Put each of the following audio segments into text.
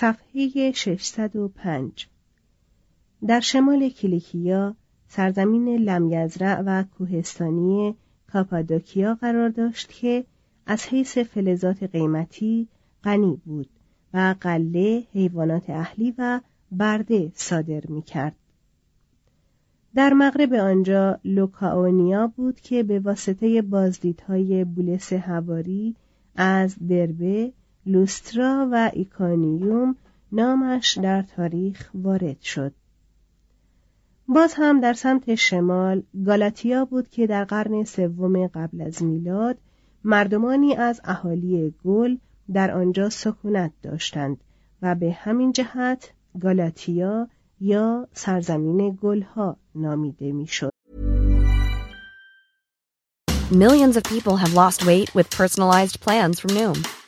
صفحه 605 در شمال کلیکیا سرزمین لمیزرع و کوهستانی کاپادوکیا قرار داشت که از حیث فلزات قیمتی غنی بود و قله حیوانات اهلی و برده صادر می کرد. در مغرب آنجا لوکاونیا بود که به واسطه بازدیدهای بولس حواری از دربه، لوسترا و ایکانیوم نامش در تاریخ وارد شد. باز هم در سمت شمال گالاتیا بود که در قرن سوم قبل از میلاد مردمانی از اهالی گل در آنجا سکونت داشتند و به همین جهت گالاتیا یا سرزمین گلها نامیده می‌شد. Millions of people have lost weight with personalized plans from Noom,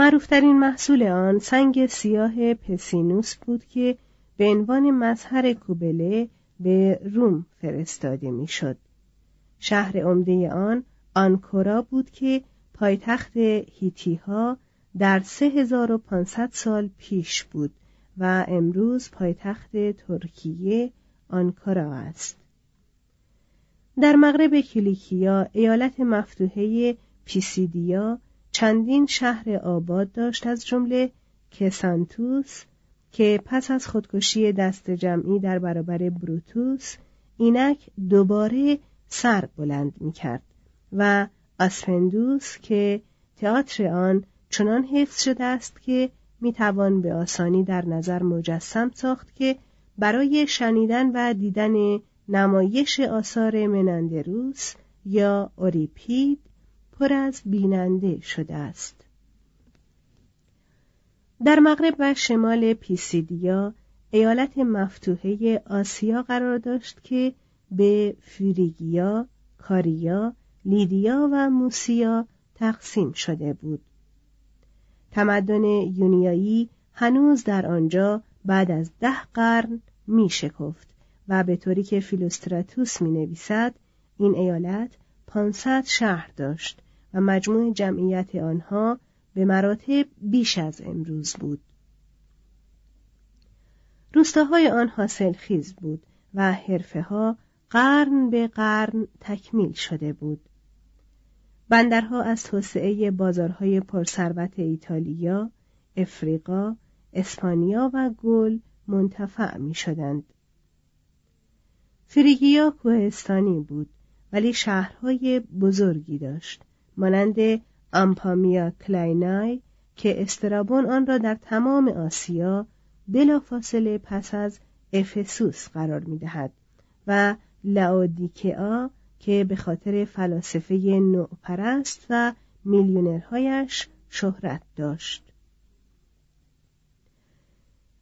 معروفترین محصول آن سنگ سیاه پسینوس بود که به عنوان مظهر کوبله به روم فرستاده می‌شد. شهر عمده آن آنکورا بود که پایتخت هیتیها در 3500 سال پیش بود و امروز پایتخت ترکیه آنکارا است. در مغرب کلیکیا ایالت مفتوحه پیسیدیا چندین شهر آباد داشت از جمله کسانتوس که پس از خودکشی دست جمعی در برابر بروتوس اینک دوباره سر بلند می کرد و اسفندوس که تئاتر آن چنان حفظ شده است که می توان به آسانی در نظر مجسم ساخت که برای شنیدن و دیدن نمایش آثار منندروس یا اوریپید پر از بیننده شده است در مغرب و شمال پیسیدیا ایالت مفتوحه آسیا قرار داشت که به فریگیا، کاریا، لیدیا و موسیا تقسیم شده بود. تمدن یونیایی هنوز در آنجا بعد از ده قرن می شکفت و به طوری که فیلوستراتوس می نویسد این ایالت 500 شهر داشت و مجموع جمعیت آنها به مراتب بیش از امروز بود. روستاهای آن حاصل خیز بود و حرفه ها قرن به قرن تکمیل شده بود. بندرها از توسعه بازارهای پرثروت ایتالیا، افریقا، اسپانیا و گل منتفع می شدند. فریگیا کوهستانی بود ولی شهرهای بزرگی داشت مانند آمپامیا کلاینای که استرابون آن را در تمام آسیا بلافاصله پس از افسوس قرار می دهد و لاودیکیا که به خاطر فلاسفه نوپرست و میلیونرهایش شهرت داشت.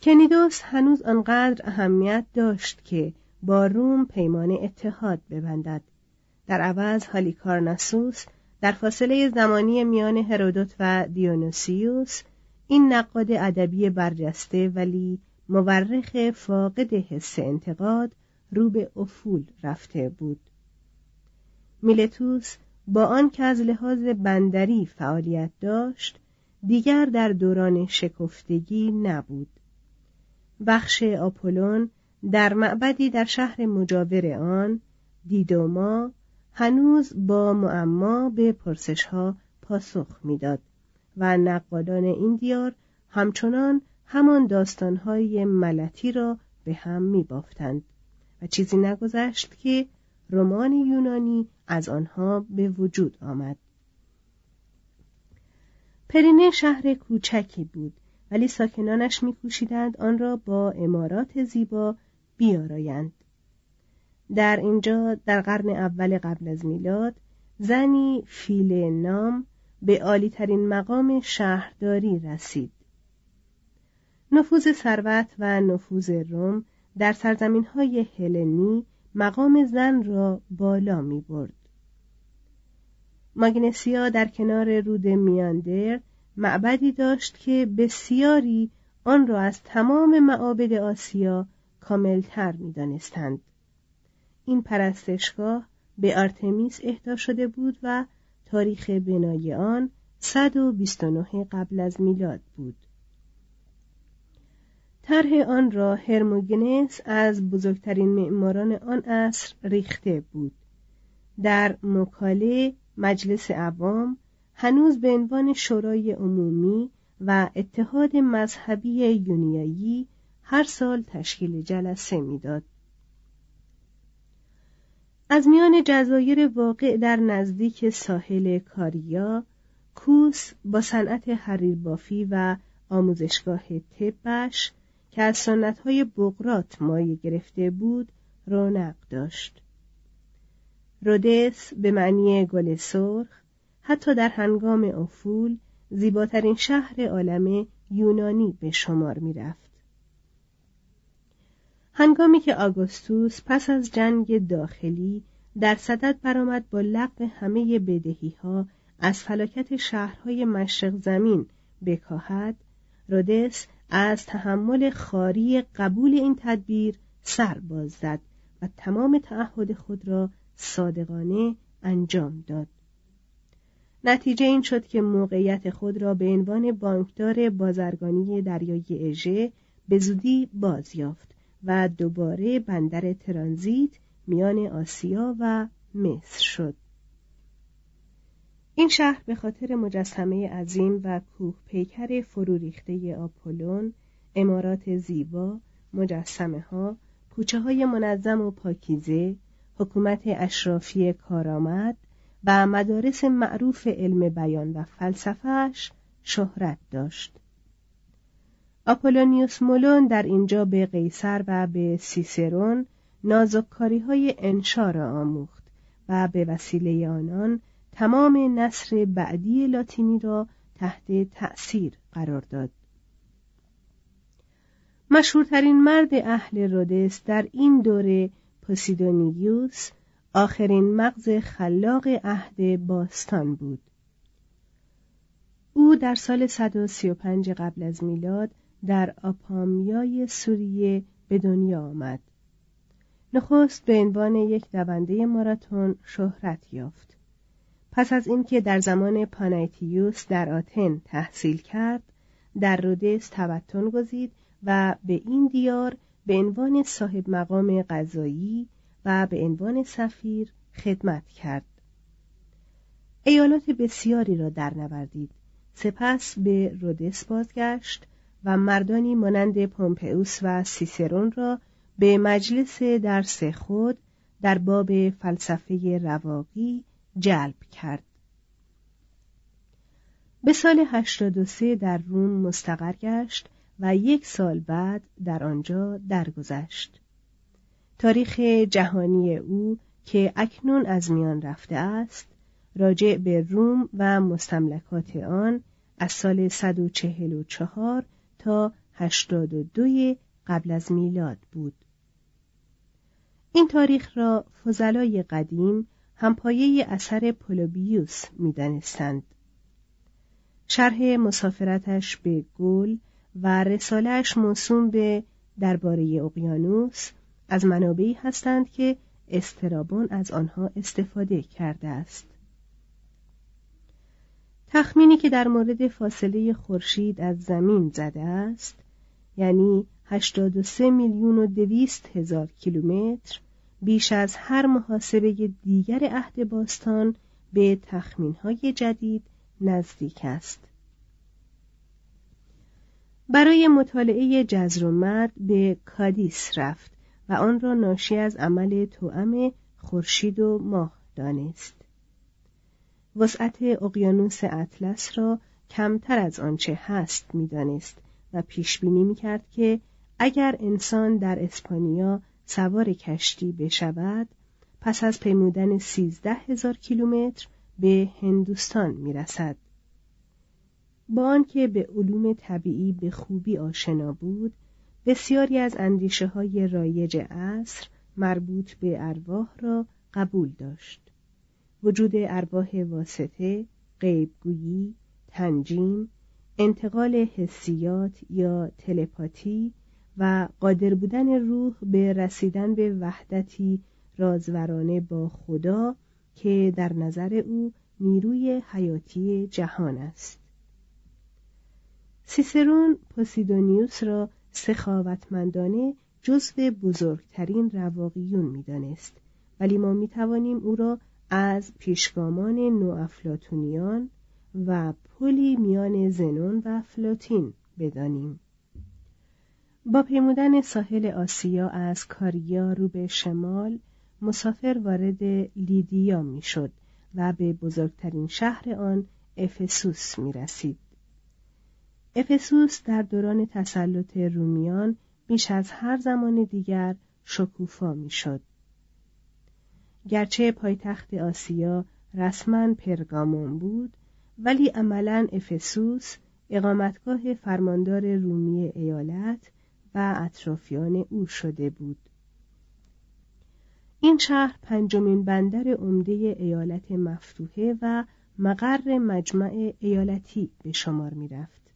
کنیدوس هنوز آنقدر اهمیت داشت که با روم پیمان اتحاد ببندد. در عوض هالیکارناسوس در فاصله زمانی میان هرودوت و دیونوسیوس این نقاد ادبی برجسته ولی مورخ فاقد حس انتقاد رو به افول رفته بود. میلتوس با آن که از لحاظ بندری فعالیت داشت دیگر در دوران شکفتگی نبود. بخش آپولون در معبدی در شهر مجاور آن دیدوما هنوز با معما به پرسشها پاسخ می‌داد و نقادان این دیار همچنان همان داستانهای ملتی را به هم می بافتند و چیزی نگذشت که رمان یونانی از آنها به وجود آمد. پرینه شهر کوچکی بود ولی ساکنانش میکوشیدند آن را با امارات زیبا بیارایند. در اینجا در قرن اول قبل از میلاد زنی فیل نام به عالیترین مقام شهرداری رسید. نفوذ ثروت و نفوذ روم در سرزمین های هلنی مقام زن را بالا می برد. ماگنسیا در کنار رود میاندر معبدی داشت که بسیاری آن را از تمام معابد آسیا کاملتر می دانستند. این پرستشگاه به آرتمیس اهدا شده بود و تاریخ بنای آن 129 قبل از میلاد بود. طرح آن را هرموگنس از بزرگترین معماران آن عصر ریخته بود. در مکاله مجلس عوام هنوز به عنوان شورای عمومی و اتحاد مذهبی یونیایی هر سال تشکیل جلسه می‌داد. از میان جزایر واقع در نزدیک ساحل کاریا کوس با صنعت حریربافی و آموزشگاه طبش که از سنتهای بغرات مایه گرفته بود رونق داشت رودس به معنی گل سرخ حتی در هنگام افول زیباترین شهر عالم یونانی به شمار می رفت. هنگامی که آگوستوس پس از جنگ داخلی در صدد برآمد با لغو همه بدهی ها از فلاکت شهرهای مشرق زمین بکاهد رودس از تحمل خاری قبول این تدبیر سر باز زد و تمام تعهد خود را صادقانه انجام داد. نتیجه این شد که موقعیت خود را به عنوان بانکدار بازرگانی دریای اژه به زودی باز یافت و دوباره بندر ترانزیت میان آسیا و مصر شد این شهر به خاطر مجسمه عظیم و کوه پیکر فرو ریخته آپولون، امارات زیبا، مجسمه ها، کوچه های منظم و پاکیزه، حکومت اشرافی کارآمد و مدارس معروف علم بیان و فلسفهش شهرت داشت. آپولونیوس مولون در اینجا به قیصر و به سیسرون نازککاری های انشا را آموخت و به وسیله آنان تمام نصر بعدی لاتینی را تحت تأثیر قرار داد. مشهورترین مرد اهل رودس در این دوره پوسیدونیوس آخرین مغز خلاق عهد باستان بود. او در سال 135 قبل از میلاد در آپامیای سوریه به دنیا آمد. نخست به عنوان یک دونده ماراتون شهرت یافت. پس از اینکه در زمان پانایتیوس در آتن تحصیل کرد، در رودس تبتن گزید و به این دیار به عنوان صاحب مقام قضایی و به عنوان سفیر خدمت کرد. ایالات بسیاری را درنوردید سپس به رودس بازگشت و مردانی مانند پومپئوس و سیسرون را به مجلس درس خود در باب فلسفه رواقی جلب کرد. به سال 83 در روم مستقر گشت و یک سال بعد در آنجا درگذشت. تاریخ جهانی او که اکنون از میان رفته است راجع به روم و مستملکات آن از سال 144 تا 82 قبل از میلاد بود. این تاریخ را فضلای قدیم همپایه اثر پولوبیوس می‌دانستند. شرح مسافرتش به گل و رسالش موسوم به درباره اقیانوس از منابعی هستند که استرابون از آنها استفاده کرده است. تخمینی که در مورد فاصله خورشید از زمین زده است یعنی 83 میلیون و دویست هزار کیلومتر بیش از هر محاسبه دیگر عهد باستان به تخمینهای جدید نزدیک است. برای مطالعه جزر و مد به کادیس رفت و آن را ناشی از عمل توأم خورشید و ماه دانست. وسعت اقیانوس اطلس را کمتر از آنچه هست می‌دانست و پیش بینی می‌کرد که اگر انسان در اسپانیا سوار کشتی بشود پس از پیمودن سیزده هزار کیلومتر به هندوستان می‌رسد. با آنکه به علوم طبیعی به خوبی آشنا بود بسیاری از اندیشه های رایج عصر مربوط به ارواح را قبول داشت. وجود ارواح واسطه، غیبگویی، تنجیم، انتقال حسیات یا تلپاتی و قادر بودن روح به رسیدن به وحدتی رازورانه با خدا که در نظر او نیروی حیاتی جهان است. سیسرون پوسیدونیوس را سخاوتمندانه جزو بزرگترین رواقیون می‌دانست ولی ما می توانیم او را از پیشگامان نوافلاطونیان و پلی میان زنون و فلوتین بدانیم با پیمودن ساحل آسیا از کاریا رو به شمال مسافر وارد لیدیا می‌شد و به بزرگترین شهر آن افسوس می رسید. افسوس در دوران تسلط رومیان بیش از هر زمان دیگر شکوفا می‌شد. گرچه پایتخت آسیا رسما پرگامون بود ولی عملا افسوس اقامتگاه فرماندار رومی ایالت و اطرافیان او شده بود این شهر پنجمین بندر عمده ایالت مفتوحه و مقر مجمع ایالتی به شمار می رفت.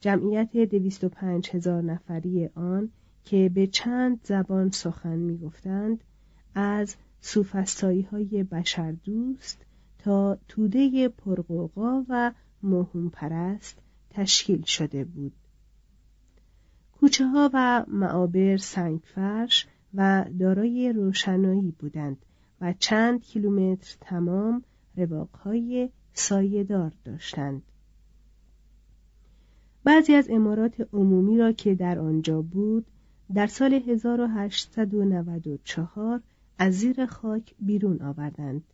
جمعیت دویست و پنج هزار نفری آن که به چند زبان سخن می گفتند از سوفستایی های بشردوست تا توده پرقوقا و مهم پرست تشکیل شده بود. کوچه ها و معابر سنگفرش و دارای روشنایی بودند و چند کیلومتر تمام رواقهای سایهدار داشتند. بعضی از امارات عمومی را که در آنجا بود در سال 1894 از زیر خاک بیرون آوردند.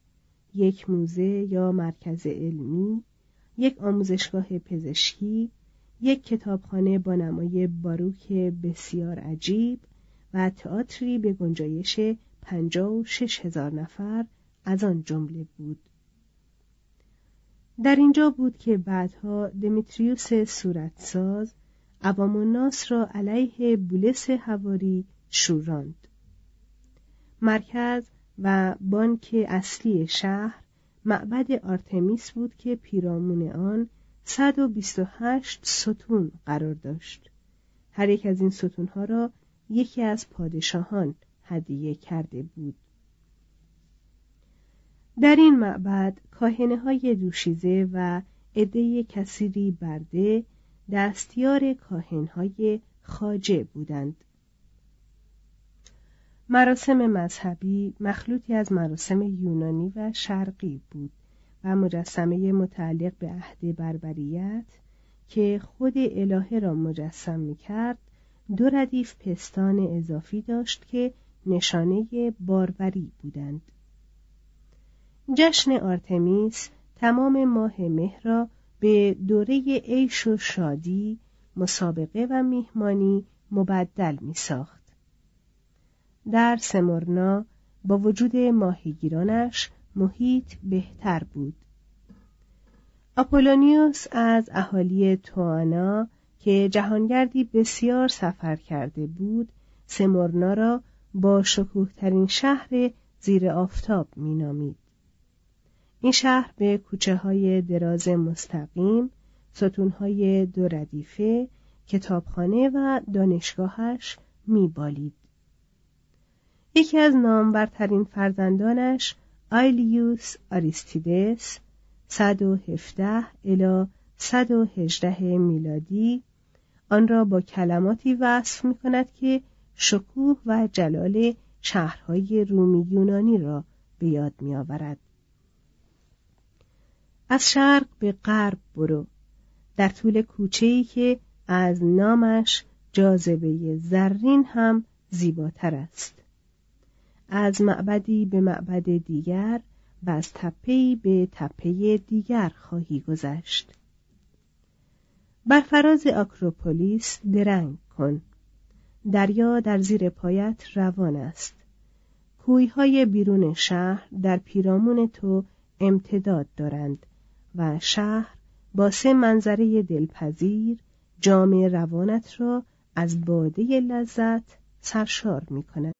یک موزه یا مرکز علمی یک آموزشگاه پزشکی یک کتابخانه با نمای باروک بسیار عجیب و تئاتری به گنجایش پنجاه و شش هزار نفر از آن جمله بود. در اینجا بود که بعدها دمیتریوس صورتساز عوام الناس را علیه بولس هواری شوراند. مرکز و بانک اصلی شهر معبد آرتمیس بود که پیرامون آن 128 ستون قرار داشت. هر یک از این ستونها را یکی از پادشاهان هدیه کرده بود. در این معبد کاهنه های دوشیزه و عده کثیری برده دستیار کاهنهای خاجه بودند. مراسم مذهبی مخلوطی از مراسم یونانی و شرقی بود و مجسمه متعلق به عهد بربریت که خود الهه را مجسم می کرد دو ردیف پستان اضافی داشت که نشانه باروری بودند جشن آرتمیس تمام ماه مه را به دوره عیش و شادی مسابقه و میهمانی مبدل می ساخت. در سمرنا با وجود ماهیگیرانش محیط بهتر بود. آپولونیوس از اهالی توانا که جهانگردی بسیار سفر کرده بود سمرنا را با شکوهترین شهر زیر آفتاب مینامید. این شهر به کوچه های دراز مستقیم، ستون های دو ردیفه، کتابخانه و دانشگاهش میبالید. یکی از نامورترین فرزندانش آیلیوس آریستیدس 117 الی 118 میلادی. آن را با کلماتی وصف می کند که شکوه و جلال شهرهای رومی یونانی را به یاد می آورد. از شرق به غرب برو. در طول کوچه‌ای که از نامش جاذبه زرین هم زیباتر است. از معبدی به معبد دیگر و از تپهی به تپه دیگر خواهی گذشت. بر فراز آکروپولیس درنگ کن. دریا در زیر پایت روان است. کویهای بیرون شهر در پیرامون تو امتداد دارند و شهر با سه منظره دلپذیر جام روانت را از باده لذت سرشار می کند.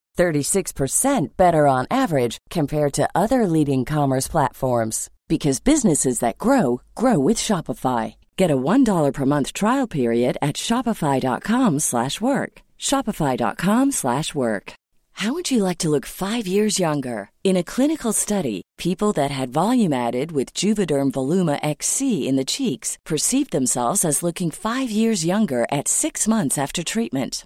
36% better on average compared to other leading commerce platforms because businesses that grow grow with Shopify. Get a $1 per month trial period at shopify.com/work. shopify.com/work. How would you like to look 5 years younger? In a clinical study, people that had volume added with Juvederm Voluma XC in the cheeks perceived themselves as looking 5 years younger at 6 months after treatment.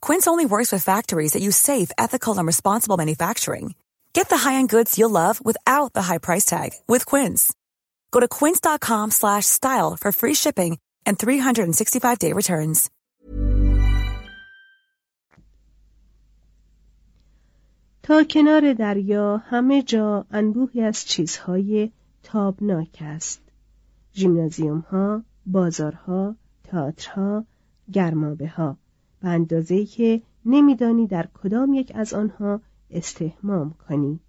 Quince only works with factories that use safe, ethical, and responsible manufacturing. Get the high-end goods you'll love without the high price tag with Quince. Go to quince.com/style for free shipping and 365-day returns. تا کنار دریا همه جا انبوهی از چیزهای تابناک است. ژیمنازیوم ها، بازارها، تئاترها، گرمابه ها. به اندازه که نمیدانی در کدام یک از آنها استهمام کنی.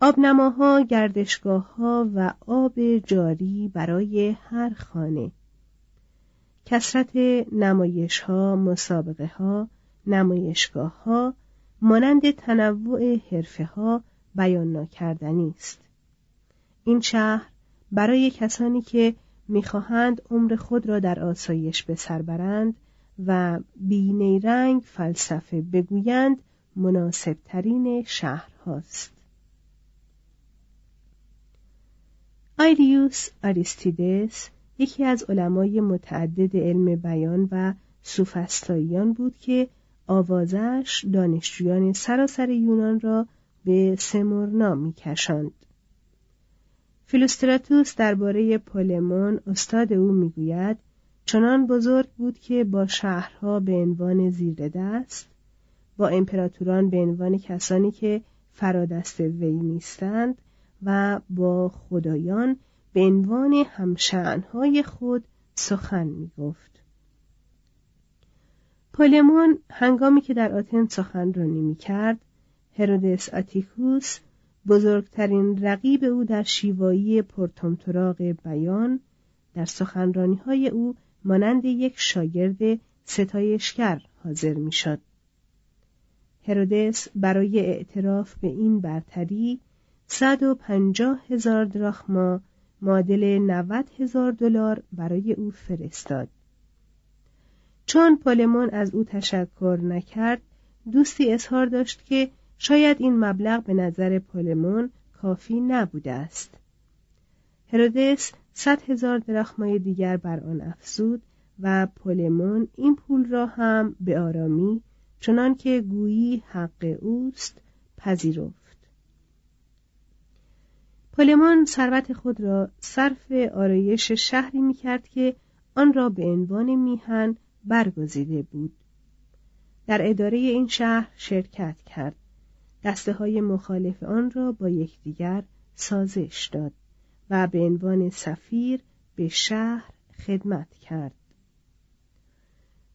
آبنماها گردشگاه ها و آب جاری برای هر خانه. کسرت نمایش ها مسابقه ها نمایشگاه ها مانند تنوع حرفه ها بیان ناکردنی است. این شهر برای کسانی که می‌خواهند عمر خود را در آسایش به سر برند و بینیرنگ فلسفه بگویند مناسبترین شهر هاست. آیریوس آریستیدس یکی از علمای متعدد علم بیان و سوفستاییان بود که آوازش دانشجویان سراسر یونان را به سمرنا میکشاند. فیلوستراتوس درباره پولمون استاد او می‌گوید چنان بزرگ بود که با شهرها به عنوان زیر دست با امپراتوران به عنوان کسانی که فرادست وی نیستند و با خدایان به عنوان همشعنهای خود سخن می گفت. پولمون هنگامی که در آتن سخنرانی می کرد هرودس آتیکوس بزرگترین رقیب او در شیوایی پرتمتراغ بیان در سخنرانی های او مانند یک شاگرد ستایشگر حاضر می شد. هرودس برای اعتراف به این برتری صد و پنجاه هزار دراخما معادل نود هزار دلار برای او فرستاد. چون پولمون از او تشکر نکرد دوستی اظهار داشت که شاید این مبلغ به نظر پولمون کافی نبوده است. هرودس صد هزار درخمای دیگر بر آن افزود و پولمون این پول را هم به آرامی چنان که گویی حق اوست پذیرفت. پولمون ثروت خود را صرف آرایش شهری می کرد که آن را به عنوان میهن برگزیده بود. در اداره این شهر شرکت کرد. دسته های مخالف آن را با یکدیگر سازش داد و به عنوان سفیر به شهر خدمت کرد.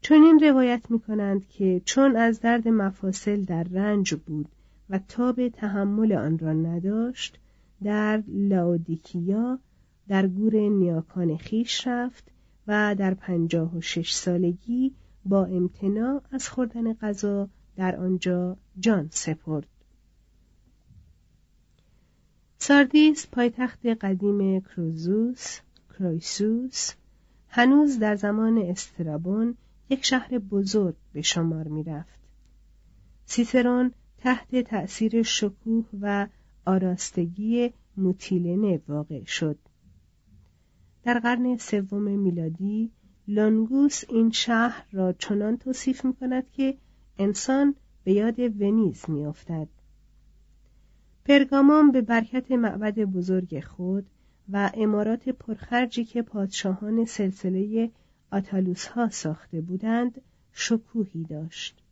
چون این روایت می کنند که چون از درد مفاصل در رنج بود و تاب تحمل آن را نداشت در لاودیکیا در گور نیاکان خیش رفت و در پنجاه و شش سالگی با امتناع از خوردن غذا در آنجا جان سپرد. ساردیس پایتخت قدیم کروزوس، کرویسوس، هنوز در زمان استرابون یک شهر بزرگ به شمار می رفت. تحت تأثیر شکوه و آراستگی موتیلنه واقع شد. در قرن سوم میلادی لانگوس این شهر را چنان توصیف می کند که انسان به یاد ونیز می افتد. پرگامان به برکت معبد بزرگ خود و امارات پرخرجی که پادشاهان سلسله آتالوس ها ساخته بودند شکوهی داشت.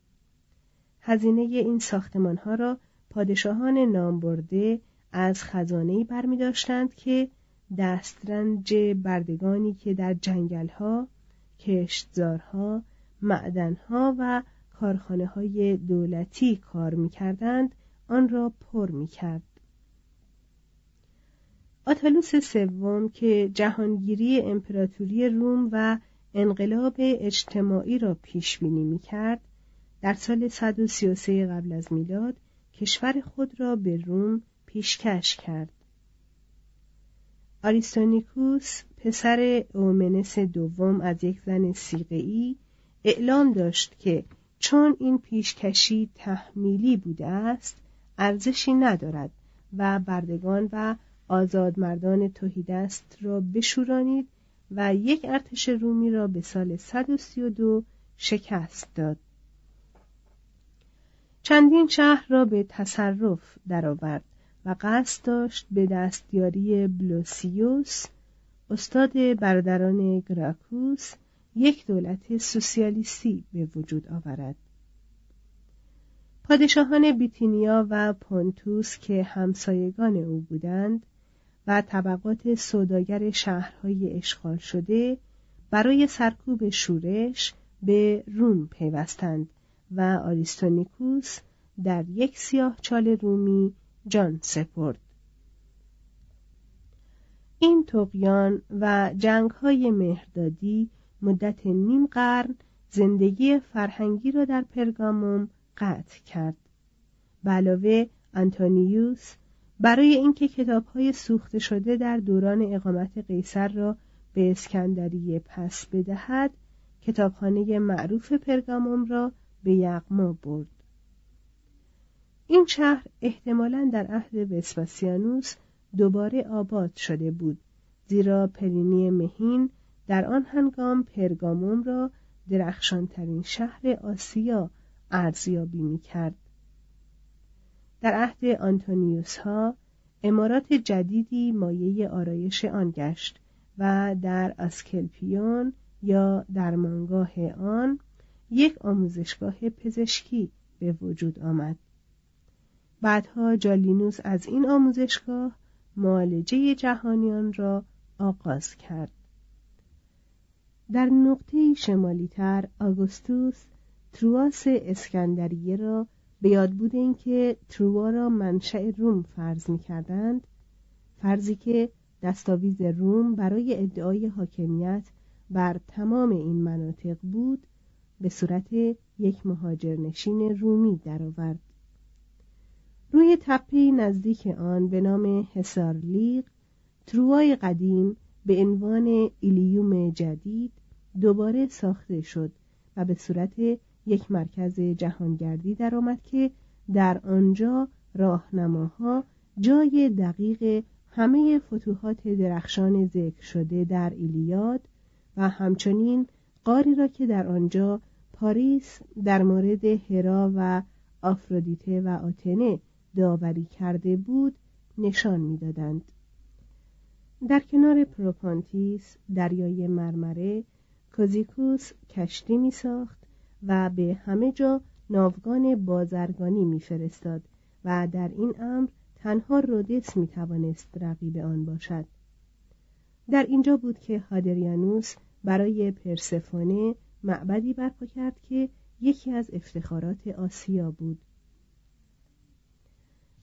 هزینه این ساختمان ها را پادشاهان نامبرده از خزانه برمی داشتند که دسترنج بردگانی که در جنگلها، کشتزارها، معدنها و کارخانه های دولتی کار می کردند آن را پر می کرد. آتالوس سوم که جهانگیری امپراتوری روم و انقلاب اجتماعی را پیش بینی می کرد در سال 133 قبل از میلاد کشور خود را به روم پیشکش کرد. آریستونیکوس پسر اومنس دوم از یک زن سیقه‌ای اعلام داشت که چون این پیشکشی تحمیلی بوده است ارزشی ندارد و بردگان و آزادمردان توهیدست را بشورانید و یک ارتش رومی را به سال 132 شکست داد. چندین شهر را به تصرف درآورد و قصد داشت به دستیاری بلوسیوس استاد برادران گراکوس یک دولت سوسیالیستی به وجود آورد. پادشاهان بیتینیا و پونتوس که همسایگان او بودند و طبقات سوداگر شهرهای اشغال شده برای سرکوب شورش به روم پیوستند و آریستونیکوس در یک سیاه چال رومی جان سپرد. این تقیان و جنگ های مهردادی مدت نیم قرن زندگی فرهنگی را در پرگاموم قطع کرد. به علاوه انتونیوس برای اینکه کتابهای سوخته شده در دوران اقامت قیصر را به اسکندریه پس بدهد کتابخانه معروف پرگاموم را به یغما برد این شهر احتمالا در عهد وسپاسیانوس دوباره آباد شده بود زیرا پلینی مهین در آن هنگام پرگاموم را درخشانترین شهر آسیا ارزیابی می کرد. در عهد آنتونیوس ها امارات جدیدی مایه آرایش آن گشت و در اسکلپیون یا در مانگاه آن یک آموزشگاه پزشکی به وجود آمد. بعدها جالینوس از این آموزشگاه معالجه جهانیان را آغاز کرد. در نقطه شمالی تر آگوستوس ترواس اسکندریه را به یاد بود اینکه تروا را منشأ روم فرض می کردند فرضی که دستاویز روم برای ادعای حاکمیت بر تمام این مناطق بود به صورت یک مهاجرنشین رومی درآورد. روی تپه نزدیک آن به نام حسارلیق تروای قدیم به عنوان ایلیوم جدید دوباره ساخته شد و به صورت یک مرکز جهانگردی درآمد که در آنجا راهنماها جای دقیق همه فتوحات درخشان ذکر شده در ایلیاد و همچنین غاری را که در آنجا پاریس در مورد هرا و آفرودیته و آتنه داوری کرده بود نشان می‌دادند. در کنار پروپانتیس دریای مرمره کوزیکوس کشتی می ساخت و به همه جا ناوگان بازرگانی میفرستاد و در این امر تنها رودس می توانست رقیب آن باشد. در اینجا بود که هادریانوس برای پرسفونه معبدی برپا کرد که یکی از افتخارات آسیا بود.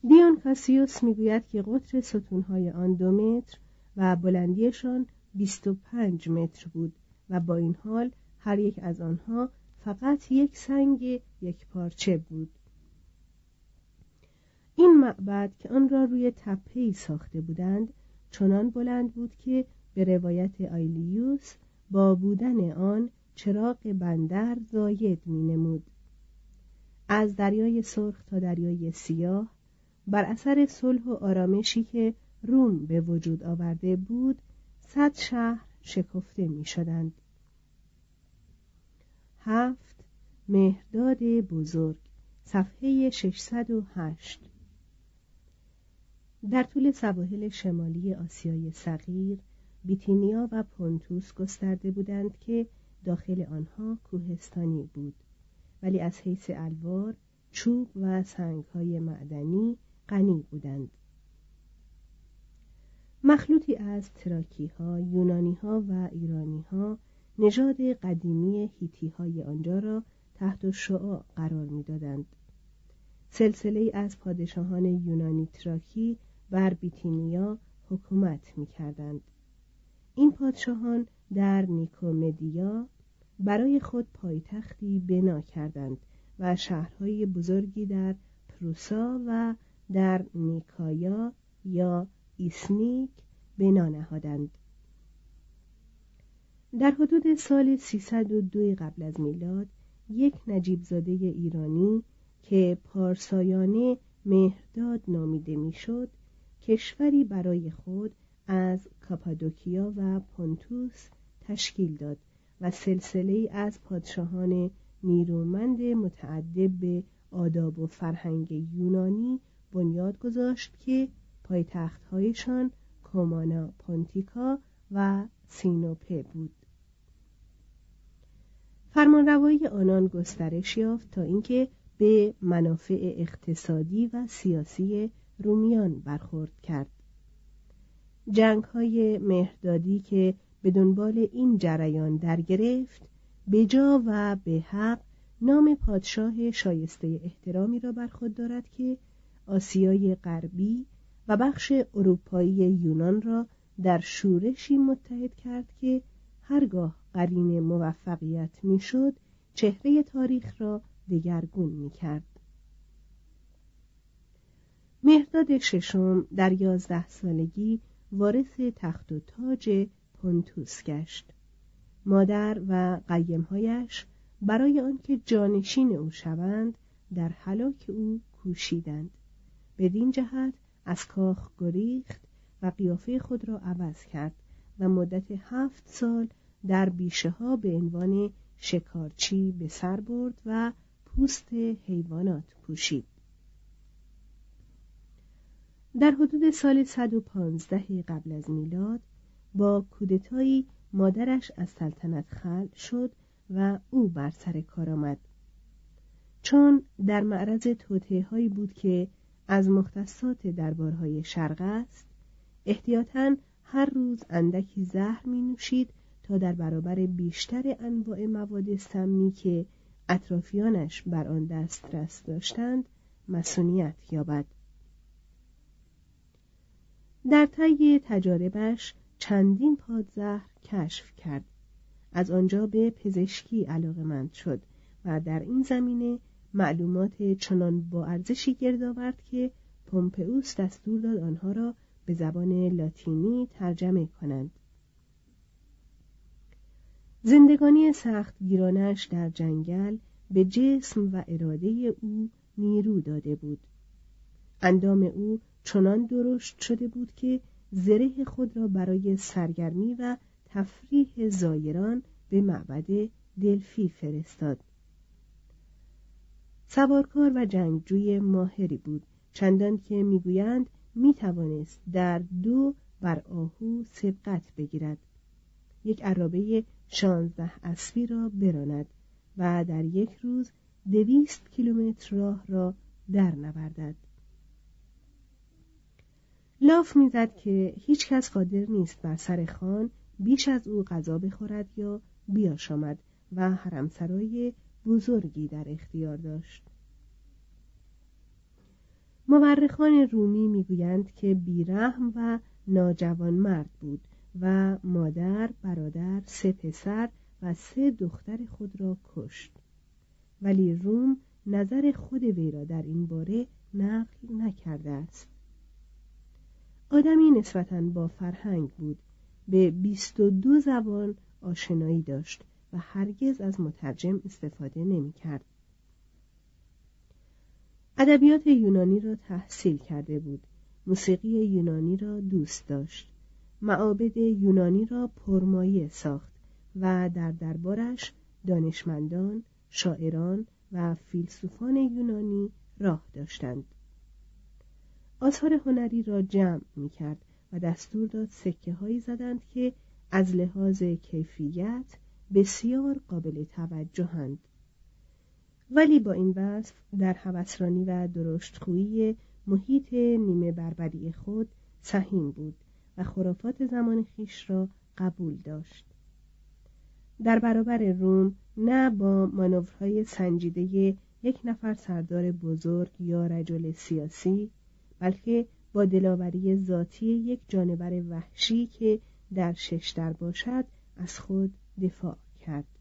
دیون کاسیوس می‌گوید که قطر ستونهای آن دو متر و بلندیشان بیست و پنج متر بود و با این حال هر یک از آنها فقط یک سنگ یک پارچه بود این معبد که آن را روی تپهی ساخته بودند چنان بلند بود که به روایت آیلیوس با بودن آن چراغ بندر زاید می نمود. از دریای سرخ تا دریای سیاه بر اثر صلح و آرامشی که روم به وجود آورده بود صد شهر شکفته می شدند. هفت مهداد بزرگ صفحه 608 در طول سواحل شمالی آسیای صغیر بیتینیا و پونتوس گسترده بودند که داخل آنها کوهستانی بود. ولی از حیث الوار چوب و سنگهای معدنی غنی بودند. مخلوطی از تراکی ها، یونانی ها و ایرانی ها نژاد قدیمی هیتی های آنجا را تحت شعاع قرار می‌دادند. سلسله از پادشاهان یونانی تراکی بر بیتینیا حکومت می کردند. این پادشاهان در نیکومدیا برای خود پایتختی بنا کردند و شهرهای بزرگی در پروسا و در نیکایا یا ایسنیک بنا نهادند. در حدود سال 302 قبل از میلاد یک نجیب زاده ایرانی که پارسایانه مهرداد نامیده می‌شد کشوری برای خود از کاپادوکیا و پونتوس تشکیل داد و سلسله از پادشاهان نیرومند متعدب به آداب و فرهنگ یونانی بنیاد گذاشت که پایتختهایشان کومانا پونتیکا و سینوپه بود. فرمانروایی آنان گسترش یافت تا اینکه به منافع اقتصادی و سیاسی رومیان برخورد کرد. جنگ های مهردادی که به دنبال این جریان در گرفت به جا و به حق نام پادشاه شایسته احترامی را بر خود دارد که آسیای غربی و بخش اروپایی یونان را در شورشی متحد کرد که هرگاه قرین موفقیت می‌شد چهره تاریخ را دگرگون می‌کرد. مهداد ششم در یازده سالگی وارث تخت و تاج پونتوس گشت. مادر و قیمهایش برای آنکه جانشین او شوند در حلاک او کوشیدند. بدین جهت از کاخ گریخت و قیافه خود را عوض کرد و مدت هفت سال در بیشه ها به عنوان شکارچی به سر برد و پوست حیوانات پوشید. در حدود سال 115 قبل از میلاد با کودتایی مادرش از سلطنت خل شد و او بر سر کار آمد. چون در معرض توطعه هایی بود که از مختصات دربارهای شرق است احتیاطاً هر روز اندکی زهر می نوشید در برابر بیشتر انواع مواد سمی که اطرافیانش بر آن دسترس داشتند مسونیت یابد. در طی تجاربش چندین پادزهر کشف کرد. از آنجا به پزشکی علاقمند شد و در این زمینه معلومات چنان با ارزشی گرد آورد که پومپئوس دستور داد آنها را به زبان لاتینی ترجمه کنند. زندگانی سخت گیرانش در جنگل به جسم و اراده او نیرو داده بود. اندام او چنان درشت شده بود که زره خود را برای سرگرمی و تفریح زایران به معبد دلفی فرستاد. سوارکار و جنگجوی ماهری بود چندان که می‌گویند می‌توانست در دو بر آهو سبقت بگیرد. یک عرابه شانزده اسبی را براند و در یک روز دویست کیلومتر راه را در نوردد لاف می‌زد که هیچ کس قادر نیست بر سر خان بیش از او غذا بخورد یا بیاشامد و حرمسرای بزرگی در اختیار داشت. مورخان رومی می‌گویند که بیرحم و ناجوان مرد بود. و مادر برادر سه پسر و سه دختر خود را کشت. ولی روم نظر خود وی را در این باره نقل نکرده است. آدمی نسبتا با فرهنگ بود به بیست و دو زبان آشنایی داشت و هرگز از مترجم استفاده نمی کرد. ادبیات یونانی را تحصیل کرده بود. موسیقی یونانی را دوست داشت. معابد یونانی را پرمایه ساخت و در دربارش دانشمندان شاعران و فیلسوفان یونانی راه داشتند. آثار هنری را جمع می کرد و دستور داد سکه هایی زدند که از لحاظ کیفیت بسیار قابل توجهند ولی با این وصف در هوسرانی و درشتخویی محیط نیمه بربری خود سهیم بود. خرافات زمان خیش را قبول داشت. در برابر روم نه با مانورهای سنجیده یک نفر سردار بزرگ یا رجل سیاسی بلکه با دلاوری ذاتی یک جانور وحشی که در شش در باشد از خود دفاع کرد.